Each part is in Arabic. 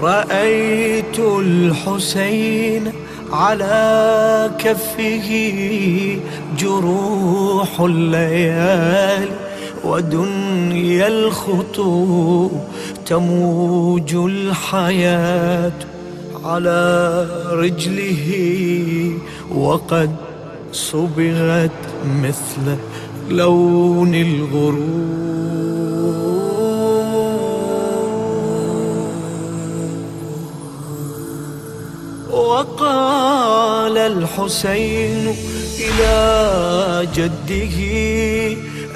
رأيت الحسين على كفه جروح الليالي ودنيا الخطو تموج الحياة على رجله وقد صبغت مثل لون الغروب. الحسين إلى جده.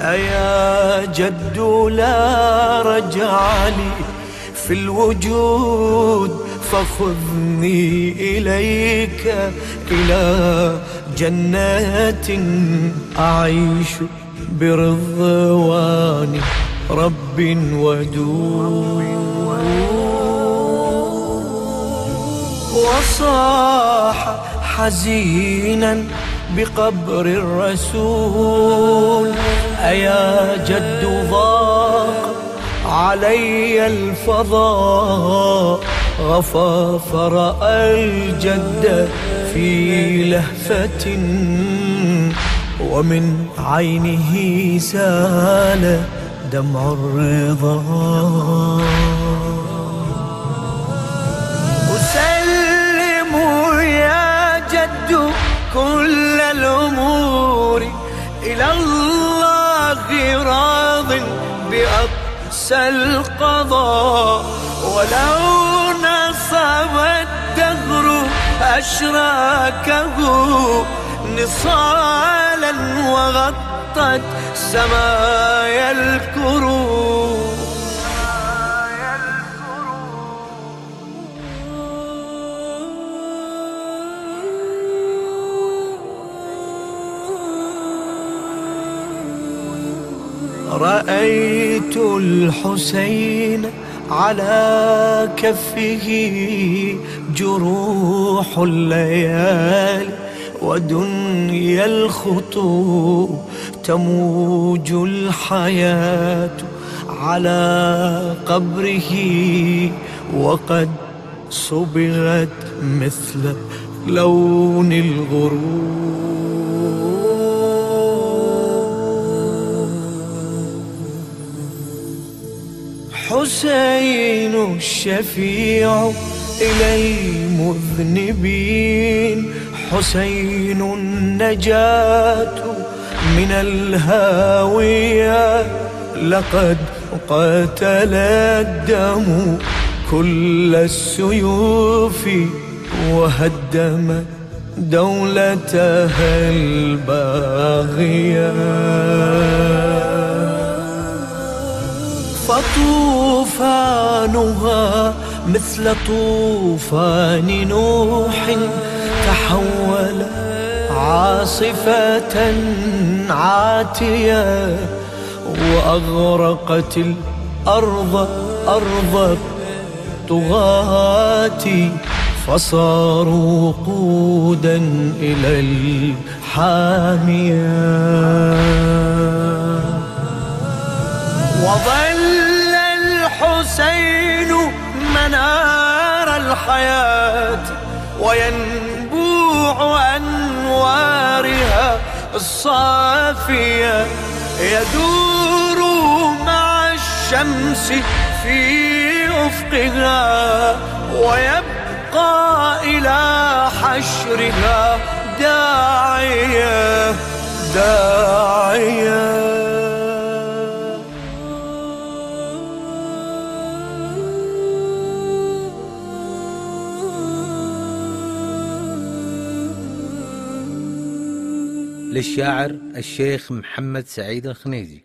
أيا جد لا رجع لي في الوجود فخذني إليك إلى جنات أعيش برضوان رب ودود. وصاح حزينا بقبر الرسول. أيا جد ضاق علي الفضاء؟ غفى فرأى الجد في لهفة. ومن عينه سال دمع الرضا. الأمور إلى الله راض بأقسى القضاء. ولو نصب الدهر أشراكه نصالا وغطت سمايا الكروب. رأيت الحسين على كفه جروح الليالي ودنيا الخطو تموج الحياة على قبره وقد صبغت مثل لون الغروب. حسين الشفيع إلى المذنبين حسين النجاة من الهاوية لقد قتل الدم كل السيوف وهدم دولتها الباغية. فطوفانها مثل طوفان نوح تحول عاصفة عاتية وأغرقت الأرض أرض الطغاة فصاروا وقودا إلى الحامية. وظل منار الحياة وينبوع أنوارها الصافية يدور مع الشمس في أفقها ويبقى إلى حشرها داعية داعية. للشاعر الشيخ محمد سعيد الخنيزي.